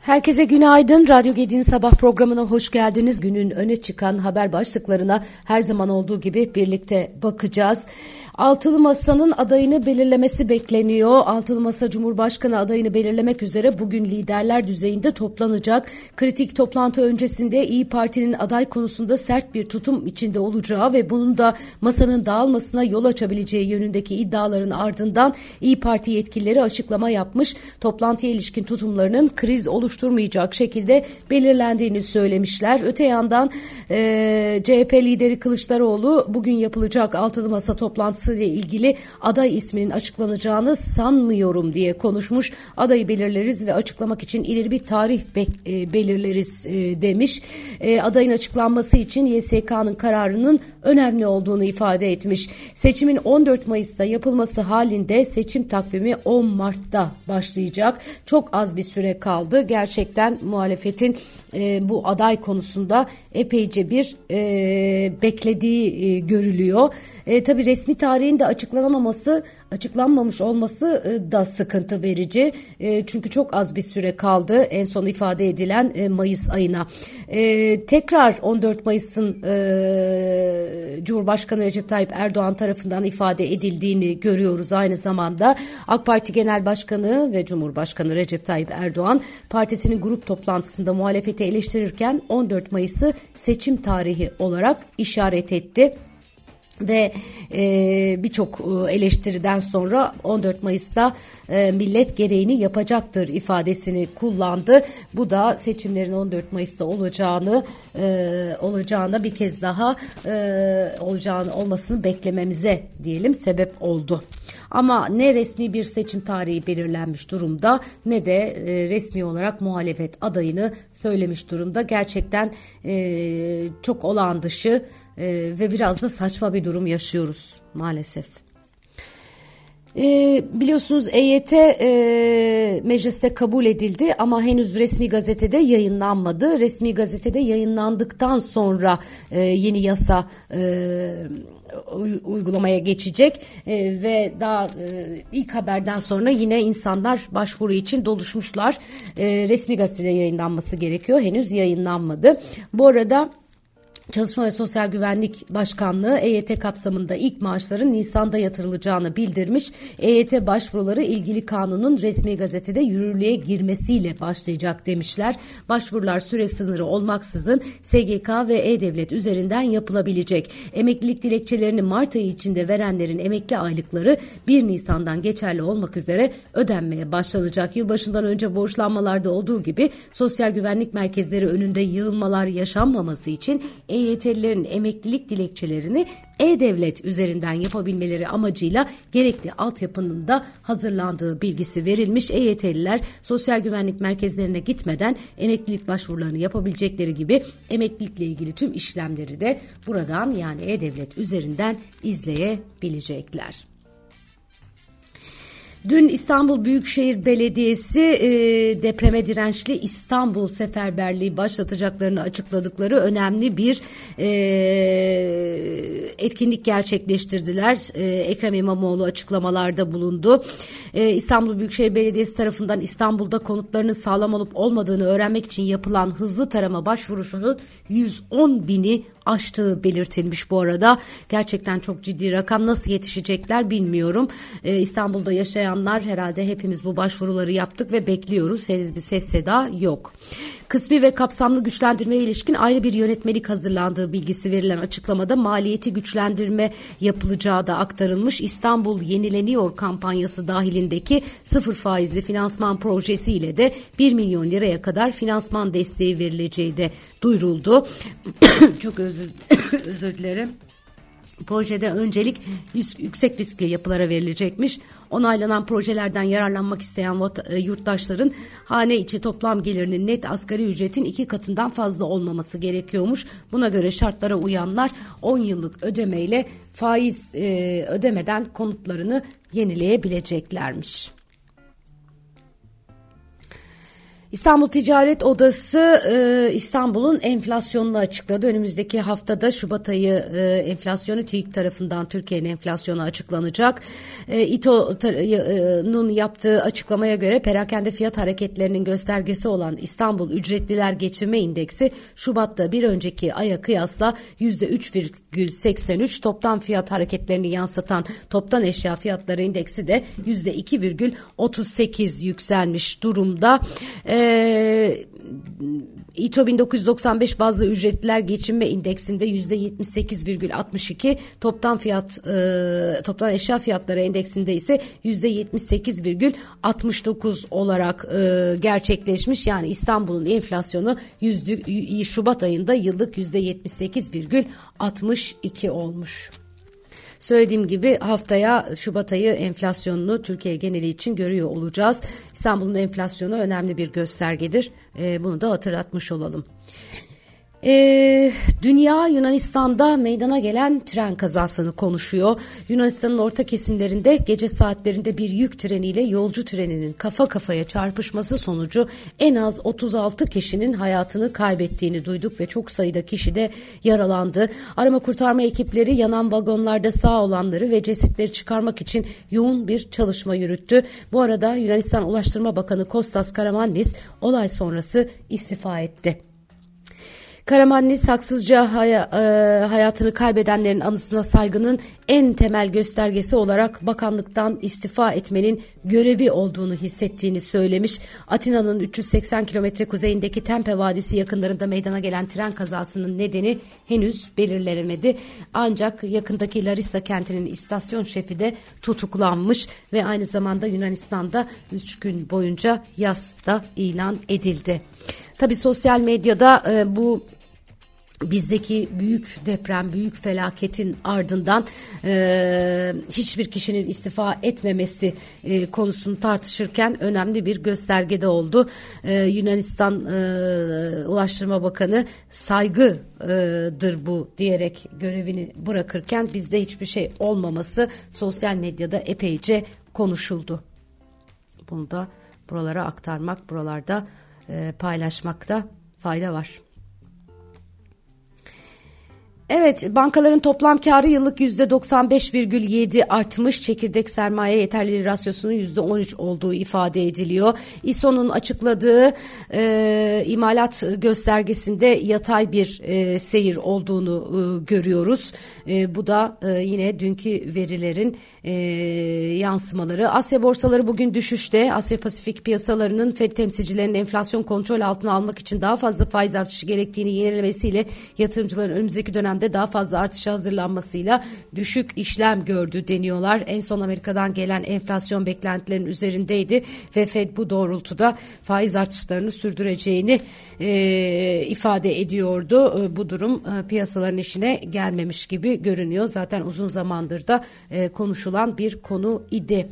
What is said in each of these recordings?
Herkese günaydın. Radyo Gedi'nin sabah programına hoş geldiniz. Günün öne çıkan haber başlıklarına her zaman olduğu gibi birlikte bakacağız. Altılı Masa'nın adayını belirlemesi bekleniyor. Altılı Masa Cumhurbaşkanı adayını belirlemek üzere bugün liderler düzeyinde toplanacak. Kritik toplantı öncesinde İyi Parti'nin aday konusunda sert bir tutum içinde olacağı ve bunun da masanın dağılmasına yol açabileceği yönündeki iddiaların ardından İyi Parti yetkilileri açıklama yapmış. Toplantıya ilişkin tutumlarının kriz oluşturmayacak şekilde belirlendiğini söylemişler. Öte yandan e, CHP lideri Kılıçdaroğlu bugün yapılacak Altılı Masa toplantısı ile ilgili aday isminin açıklanacağını sanmıyorum diye konuşmuş. Adayı belirleriz ve açıklamak için ileri bir tarih be- e, belirleriz e, demiş. E, adayın açıklanması için YSK'nın kararının önemli olduğunu ifade etmiş. Seçimin 14 Mayıs'ta yapılması halinde seçim takvimi 10 Mart'ta başlayacak. Çok az bir süre kaldı. Gerçekten muhalefetin e, bu aday konusunda epeyce bir e, beklediği e, görülüyor. E, tabii resmi tarihin de açıklanamaması, açıklanmamış olması e, da sıkıntı verici. E, çünkü çok az bir süre kaldı en son ifade edilen e, Mayıs ayına. Tekrar 14 Mayıs'ın Cumhurbaşkanı Recep Tayyip Erdoğan tarafından ifade edildiğini görüyoruz aynı zamanda. AK Parti Genel Başkanı ve Cumhurbaşkanı Recep Tayyip Erdoğan partisinin grup toplantısında muhalefeti eleştirirken 14 Mayıs'ı seçim tarihi olarak işaret etti ve e, birçok e, eleştiriden sonra 14 Mayıs'ta e, millet gereğini yapacaktır ifadesini kullandı. Bu da seçimlerin 14 Mayıs'ta olacağını e, olacağına bir kez daha e, olacağını olmasını beklememize diyelim sebep oldu. Ama ne resmi bir seçim tarihi belirlenmiş durumda ne de e, resmi olarak muhalefet adayını söylemiş durumda. Gerçekten e, çok olağan dışı e, ve biraz da saçma bir durum yaşıyoruz maalesef. E, biliyorsunuz EYT e, mecliste kabul edildi ama henüz resmi gazetede yayınlanmadı. Resmi gazetede yayınlandıktan sonra e, yeni yasa e, uygulamaya geçecek e, ve daha e, ilk haberden sonra yine insanlar başvuru için doluşmuşlar. E, resmi gazetede yayınlanması gerekiyor. Henüz yayınlanmadı. Bu arada Çalışma ve Sosyal Güvenlik Başkanlığı EYT kapsamında ilk maaşların Nisan'da yatırılacağını bildirmiş. EYT başvuruları ilgili kanunun resmi gazetede yürürlüğe girmesiyle başlayacak demişler. Başvurular süre sınırı olmaksızın SGK ve E-Devlet üzerinden yapılabilecek. Emeklilik dilekçelerini Mart ayı içinde verenlerin emekli aylıkları 1 Nisan'dan geçerli olmak üzere ödenmeye başlanacak. Yılbaşından önce borçlanmalarda olduğu gibi sosyal güvenlik merkezleri önünde yığılmalar yaşanmaması için EYT'lilerin emeklilik dilekçelerini E-Devlet üzerinden yapabilmeleri amacıyla gerekli altyapının da hazırlandığı bilgisi verilmiş. EYT'liler sosyal güvenlik merkezlerine gitmeden emeklilik başvurularını yapabilecekleri gibi emeklilikle ilgili tüm işlemleri de buradan yani E-Devlet üzerinden izleyebilecekler. Dün İstanbul Büyükşehir Belediyesi e, depreme dirençli İstanbul seferberliği başlatacaklarını açıkladıkları önemli bir e, etkinlik gerçekleştirdiler. E, Ekrem İmamoğlu açıklamalarda bulundu. E, İstanbul Büyükşehir Belediyesi tarafından İstanbul'da konutlarının sağlam olup olmadığını öğrenmek için yapılan hızlı tarama başvurusunun 110 bini aştığı belirtilmiş bu arada. Gerçekten çok ciddi rakam. Nasıl yetişecekler bilmiyorum. Ee, İstanbul'da yaşayanlar herhalde hepimiz bu başvuruları yaptık ve bekliyoruz. Henüz bir ses seda yok. Kısmi ve kapsamlı güçlendirmeye ilişkin ayrı bir yönetmelik hazırlandığı bilgisi verilen açıklamada maliyeti güçlendirme yapılacağı da aktarılmış. İstanbul Yenileniyor kampanyası dahilindeki sıfır faizli finansman projesiyle de 1 milyon liraya kadar finansman desteği verileceği de duyuruldu. Çok özür, özür dilerim. Projede öncelik yüksek riskli yapılara verilecekmiş. Onaylanan projelerden yararlanmak isteyen e, yurttaşların hane içi toplam gelirinin net asgari ücretin iki katından fazla olmaması gerekiyormuş. Buna göre şartlara uyanlar 10 yıllık ödemeyle faiz e, ödemeden konutlarını yenileyebileceklermiş. İstanbul Ticaret Odası e, İstanbul'un enflasyonunu açıkladı. Önümüzdeki haftada Şubat ayı e, enflasyonu TÜİK tarafından Türkiye'nin enflasyonu açıklanacak. E, İTO'nun yaptığı açıklamaya göre perakende fiyat hareketlerinin göstergesi olan İstanbul Ücretliler Geçinme İndeksi Şubat'ta bir önceki aya kıyasla %3,83 toptan fiyat hareketlerini yansıtan toptan eşya fiyatları indeksi de %2,38 yükselmiş durumda. E, ee, İTO 1995 bazlı ücretliler geçinme indeksinde yüzde 78,62 toptan fiyat e, toptan eşya fiyatları endeksinde ise yüzde 78,69 olarak e, gerçekleşmiş. Yani İstanbul'un enflasyonu yüzde, Şubat ayında yıllık yüzde 78,62 olmuş. Söylediğim gibi haftaya Şubat ayı enflasyonunu Türkiye geneli için görüyor olacağız. İstanbul'un enflasyonu önemli bir göstergedir. E, bunu da hatırlatmış olalım. Ee, dünya Yunanistan'da meydana gelen tren kazasını konuşuyor. Yunanistan'ın orta kesimlerinde gece saatlerinde bir yük treniyle yolcu treninin kafa kafaya çarpışması sonucu en az 36 kişinin hayatını kaybettiğini duyduk ve çok sayıda kişi de yaralandı. Arama kurtarma ekipleri yanan vagonlarda sağ olanları ve cesetleri çıkarmak için yoğun bir çalışma yürüttü. Bu arada Yunanistan Ulaştırma Bakanı Kostas Karamanlis olay sonrası istifa etti. Karamanlis haksızca haya, e, hayatını kaybedenlerin anısına saygının en temel göstergesi olarak bakanlıktan istifa etmenin görevi olduğunu hissettiğini söylemiş. Atina'nın 380 kilometre kuzeyindeki Tempe Vadisi yakınlarında meydana gelen tren kazasının nedeni henüz belirlenemedi. Ancak yakındaki Larissa kentinin istasyon şefi de tutuklanmış ve aynı zamanda Yunanistan'da 3 gün boyunca yas da ilan edildi. Tabi sosyal medyada e, bu bizdeki büyük deprem, büyük felaketin ardından e, hiçbir kişinin istifa etmemesi e, konusunu tartışırken önemli bir göstergede oldu. E, Yunanistan e, Ulaştırma Bakanı saygıdır bu diyerek görevini bırakırken bizde hiçbir şey olmaması sosyal medyada epeyce konuşuldu. Bunu da buralara aktarmak, buralarda e, paylaşmakta fayda var. Evet bankaların toplam karı yıllık %95,7 artmış. Çekirdek sermaye yeterliliği rasyosunun %13 olduğu ifade ediliyor. İSO'nun açıkladığı e, imalat göstergesinde yatay bir e, seyir olduğunu e, görüyoruz. E, bu da e, yine dünkü verilerin e, yansımaları. Asya borsaları bugün düşüşte. Asya Pasifik piyasalarının FED temsilcilerinin enflasyon kontrol altına almak için daha fazla faiz artışı gerektiğini yenilemesiyle yatırımcıların önümüzdeki dönem dönemde daha fazla artışa hazırlanmasıyla düşük işlem gördü deniyorlar. En son Amerika'dan gelen enflasyon beklentilerinin üzerindeydi ve Fed bu doğrultuda faiz artışlarını sürdüreceğini e, ifade ediyordu. E, bu durum e, piyasaların işine gelmemiş gibi görünüyor. Zaten uzun zamandır da e, konuşulan bir konu idi.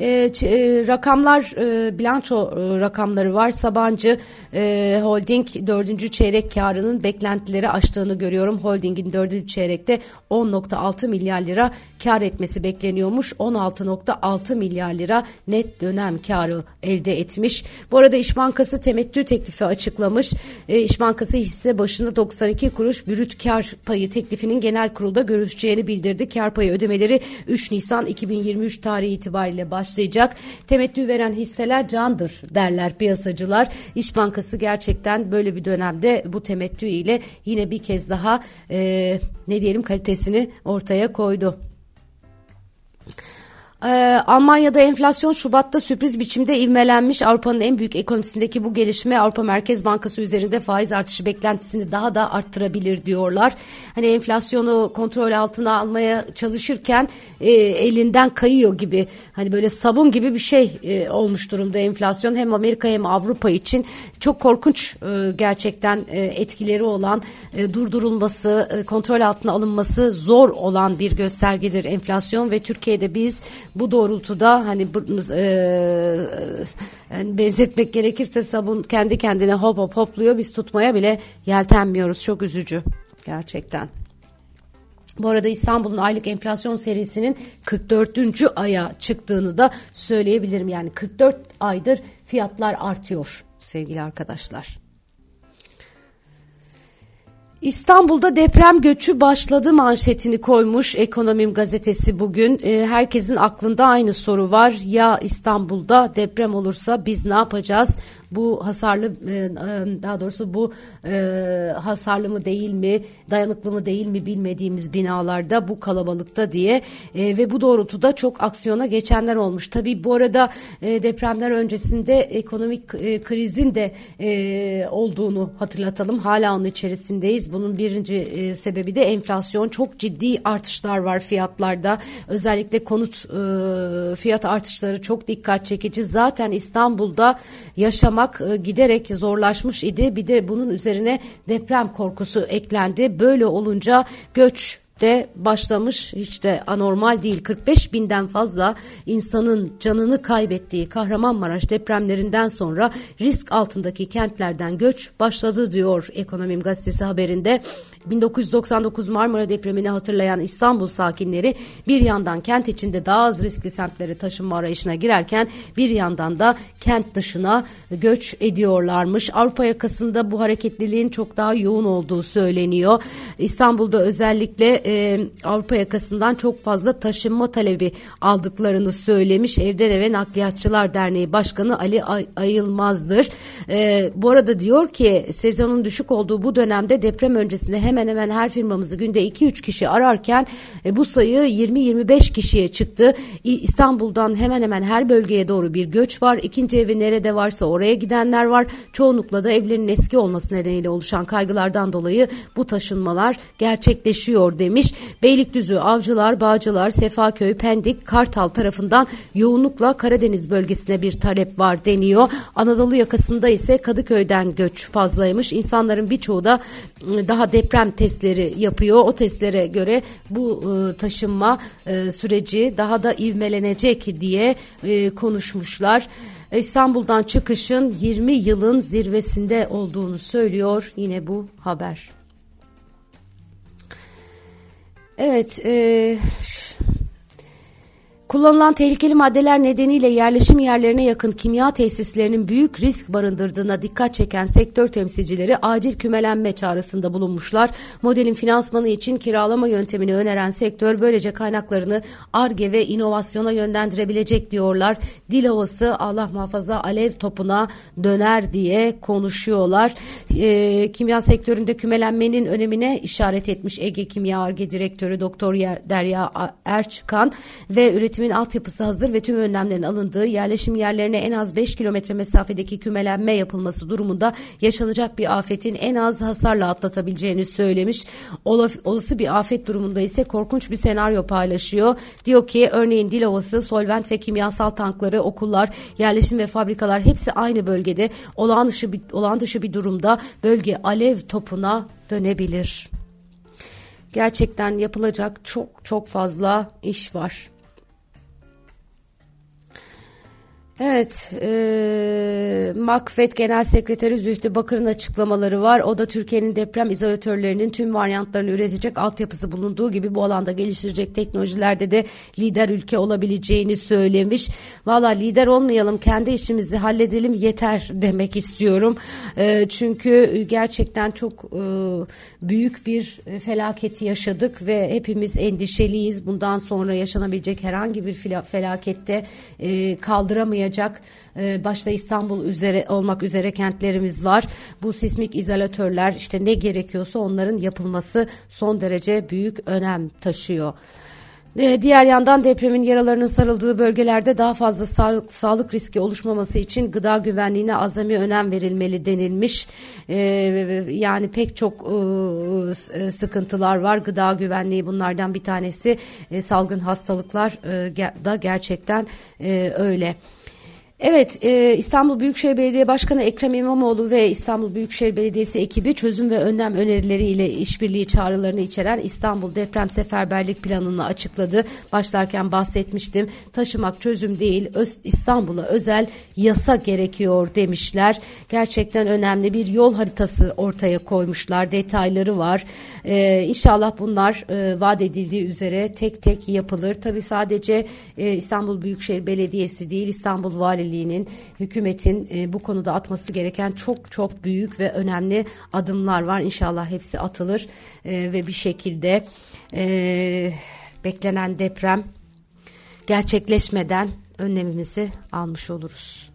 E, e, rakamlar e, bilanço e, rakamları var. Sabancı e, Holding dördüncü çeyrek karının beklentileri aştığını görüyorum. Holding'in dördüncü çeyrekte 10.6 milyar lira kar etmesi bekleniyormuş. 16.6 milyar lira net dönem karı elde etmiş. Bu arada İş Bankası temettü teklifi açıklamış. E, İş Bankası hisse başına 92 kuruş brüt kar payı teklifinin genel kurulda görüşeceğini bildirdi. Kar payı ödemeleri 3 Nisan 2023 tarihi itibariyle başladı başlayacak. Temettü veren hisseler candır derler piyasacılar. İş Bankası gerçekten böyle bir dönemde bu temettü ile yine bir kez daha e, ne diyelim kalitesini ortaya koydu. Ee, Almanya'da enflasyon Şubat'ta sürpriz biçimde ivmelenmiş. Avrupa'nın en büyük ekonomisindeki bu gelişme Avrupa Merkez Bankası üzerinde faiz artışı beklentisini daha da arttırabilir diyorlar. Hani enflasyonu kontrol altına almaya çalışırken e, elinden kayıyor gibi. Hani böyle sabun gibi bir şey e, olmuş durumda enflasyon. Hem Amerika hem Avrupa için çok korkunç e, gerçekten e, etkileri olan e, durdurulması, e, kontrol altına alınması zor olan bir göstergedir enflasyon ve Türkiye'de biz bu doğrultuda hani e, yani benzetmek gerekirse sabun kendi kendine hop hop hopluyor biz tutmaya bile yeltenmiyoruz çok üzücü gerçekten. Bu arada İstanbul'un aylık enflasyon serisinin 44. aya çıktığını da söyleyebilirim. Yani 44 aydır fiyatlar artıyor. sevgili arkadaşlar. İstanbul'da deprem göçü başladı manşetini koymuş Ekonomim gazetesi bugün. E, herkesin aklında aynı soru var. Ya İstanbul'da deprem olursa biz ne yapacağız? Bu hasarlı e, e, daha doğrusu bu e, hasarlı mı değil mi, dayanıklı mı değil mi bilmediğimiz binalarda bu kalabalıkta diye ve bu doğrultuda çok aksiyona geçenler olmuş. Tabii bu arada depremler öncesinde ekonomik krizin de olduğunu hatırlatalım. Hala onun içerisindeyiz. Bunun birinci e, sebebi de enflasyon. Çok ciddi artışlar var fiyatlarda. Özellikle konut e, fiyat artışları çok dikkat çekici. Zaten İstanbul'da yaşamak e, giderek zorlaşmış idi. Bir de bunun üzerine deprem korkusu eklendi. Böyle olunca göç de başlamış hiç de anormal değil 45 binden fazla insanın canını kaybettiği Kahramanmaraş depremlerinden sonra risk altındaki kentlerden göç başladı diyor Ekonomim Gazetesi haberinde 1999 Marmara depremini hatırlayan İstanbul sakinleri bir yandan kent içinde daha az riskli semtlere taşınma arayışına girerken bir yandan da kent dışına göç ediyorlarmış. Avrupa yakasında bu hareketliliğin çok daha yoğun olduğu söyleniyor. İstanbul'da özellikle e, Avrupa yakasından çok fazla taşınma talebi aldıklarını söylemiş. Evden Eve Nakliyatçılar Derneği Başkanı Ali Ay Ayılmaz'dır. E, bu arada diyor ki sezonun düşük olduğu bu dönemde deprem öncesinde hemen hemen her firmamızı günde 2-3 kişi ararken e, bu sayı 20-25 kişiye çıktı. İstanbul'dan hemen hemen her bölgeye doğru bir göç var. İkinci evi nerede varsa oraya gidenler var. Çoğunlukla da evlerin eski olması nedeniyle oluşan kaygılardan dolayı bu taşınmalar gerçekleşiyor demiş demiş. Beylikdüzü, Avcılar, Bağcılar, Sefaköy, Pendik, Kartal tarafından yoğunlukla Karadeniz bölgesine bir talep var deniyor. Anadolu yakasında ise Kadıköy'den göç fazlaymış. İnsanların birçoğu da ıı, daha deprem testleri yapıyor. O testlere göre bu ıı, taşınma ıı, süreci daha da ivmelenecek diye konuşmuşlar. İstanbul'dan çıkışın 20 yılın zirvesinde olduğunu söylüyor yine bu haber. Evet, e, Kullanılan tehlikeli maddeler nedeniyle yerleşim yerlerine yakın kimya tesislerinin büyük risk barındırdığına dikkat çeken sektör temsilcileri acil kümelenme çağrısında bulunmuşlar. Modelin finansmanı için kiralama yöntemini öneren sektör böylece kaynaklarını ARGE ve inovasyona yönlendirebilecek diyorlar. Dil havası Allah muhafaza alev topuna döner diye konuşuyorlar. E, kimya sektöründe kümelenmenin önemine işaret etmiş Ege Kimya ARGE Direktörü Doktor Derya Erçkan ve üretim üretimin altyapısı hazır ve tüm önlemlerin alındığı yerleşim yerlerine en az 5 kilometre mesafedeki kümelenme yapılması durumunda yaşanacak bir afetin en az hasarla atlatabileceğini söylemiş. Olası bir afet durumunda ise korkunç bir senaryo paylaşıyor. Diyor ki örneğin Dilovası, solvent ve kimyasal tankları, okullar, yerleşim ve fabrikalar hepsi aynı bölgede olağan dışı bir, olağan dışı bir durumda bölge alev topuna dönebilir. Gerçekten yapılacak çok çok fazla iş var. Evet, e, Makfet Genel Sekreteri Zühtü Bakır'ın açıklamaları var. O da Türkiye'nin deprem izolatörlerinin tüm varyantlarını üretecek altyapısı bulunduğu gibi bu alanda geliştirecek teknolojilerde de lider ülke olabileceğini söylemiş. Valla lider olmayalım, kendi işimizi halledelim yeter demek istiyorum. E, çünkü gerçekten çok e, büyük bir felaketi yaşadık ve hepimiz endişeliyiz. Bundan sonra yaşanabilecek herhangi bir felakette e, kaldıramayacağız olmayacak. Ee, başta İstanbul üzere olmak üzere kentlerimiz var. Bu sismik izolatörler işte ne gerekiyorsa onların yapılması son derece büyük önem taşıyor. Ee, diğer yandan depremin yaralarının sarıldığı bölgelerde daha fazla sağlık, sağlık riski oluşmaması için gıda güvenliğine azami önem verilmeli denilmiş. Ee, yani pek çok e, sıkıntılar var. Gıda güvenliği bunlardan bir tanesi. E, salgın hastalıklar e, da gerçekten öyle. Evet, e, İstanbul Büyükşehir Belediye Başkanı Ekrem İmamoğlu ve İstanbul Büyükşehir Belediyesi ekibi çözüm ve önlem önerileriyle işbirliği çağrılarını içeren İstanbul Deprem Seferberlik Planı'nı açıkladı. Başlarken bahsetmiştim. Taşımak çözüm değil, İstanbul'a özel yasa gerekiyor demişler. Gerçekten önemli bir yol haritası ortaya koymuşlar. Detayları var. E, inşallah bunlar e, vaat edildiği üzere tek tek yapılır. Tabii sadece e, İstanbul Büyükşehir Belediyesi değil, İstanbul Valiliği valiliğinin, hükümetin e, bu konuda atması gereken çok çok büyük ve önemli adımlar var. İnşallah hepsi atılır e, ve bir şekilde e, beklenen deprem gerçekleşmeden önlemimizi almış oluruz.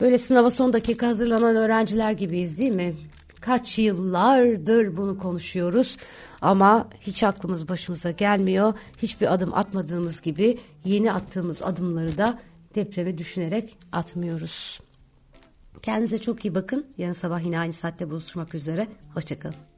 Böyle sınava son dakika hazırlanan öğrenciler gibiyiz değil mi? Kaç yıllardır bunu konuşuyoruz ama hiç aklımız başımıza gelmiyor. Hiçbir adım atmadığımız gibi yeni attığımız adımları da depremi düşünerek atmıyoruz. Kendinize çok iyi bakın. Yarın sabah yine aynı saatte buluşmak üzere. Hoşçakalın.